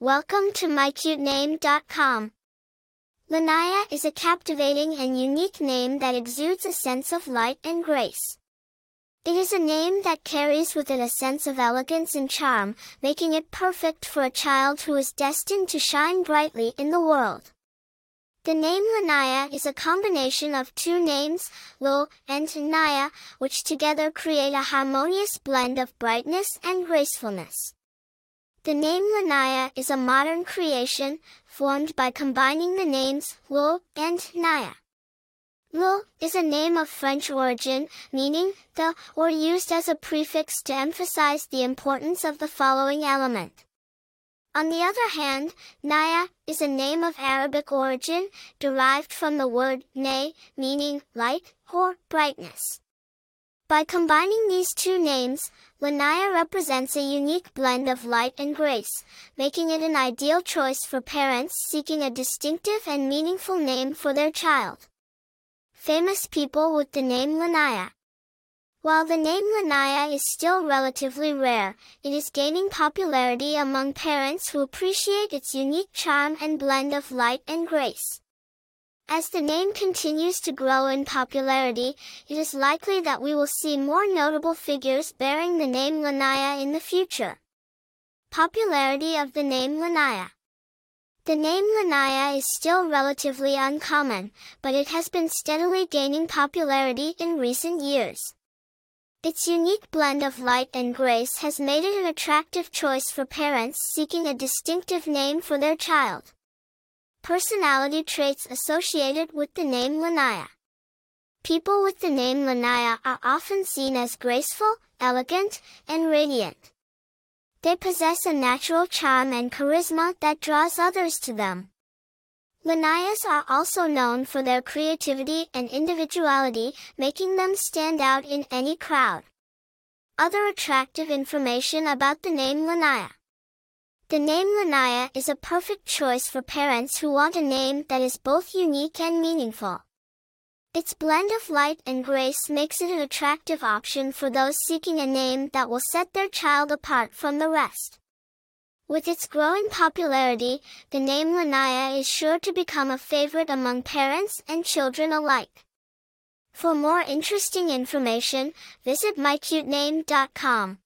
Welcome to mycutename.com. Lenaya is a captivating and unique name that exudes a sense of light and grace. It is a name that carries with it a sense of elegance and charm, making it perfect for a child who is destined to shine brightly in the world. The name Lenaya is a combination of two names, Lo and Naya, which together create a harmonious blend of brightness and gracefulness. The name Lenaya is a modern creation, formed by combining the names Lul and Naya. Lul is a name of French origin, meaning the, or used as a prefix to emphasize the importance of the following element. On the other hand, Naya is a name of Arabic origin, derived from the word nay, meaning light or brightness. By combining these two names, Lenaya represents a unique blend of light and grace, making it an ideal choice for parents seeking a distinctive and meaningful name for their child. Famous people with the name Lenaya. While the name Lenaya is still relatively rare, it is gaining popularity among parents who appreciate its unique charm and blend of light and grace. As the name continues to grow in popularity, it is likely that we will see more notable figures bearing the name Lenaya in the future. Popularity of the name Lenaya the name Lenaya is still relatively uncommon, but it has been steadily gaining popularity in recent years. Its unique blend of light and grace has made it an attractive choice for parents seeking a distinctive name for their child. Personality traits associated with the name Lenaya. People with the name Lenaya are often seen as graceful, elegant, and radiant. They possess a natural charm and charisma that draws others to them. Lenayas are also known for their creativity and individuality, making them stand out in any crowd. Other attractive information about the name Lenaya. The name Lenaya is a perfect choice for parents who want a name that is both unique and meaningful. Its blend of light and grace makes it an attractive option for those seeking a name that will set their child apart from the rest. With its growing popularity, the name Lenaya is sure to become a favorite among parents and children alike. For more interesting information, visit mycutename.com.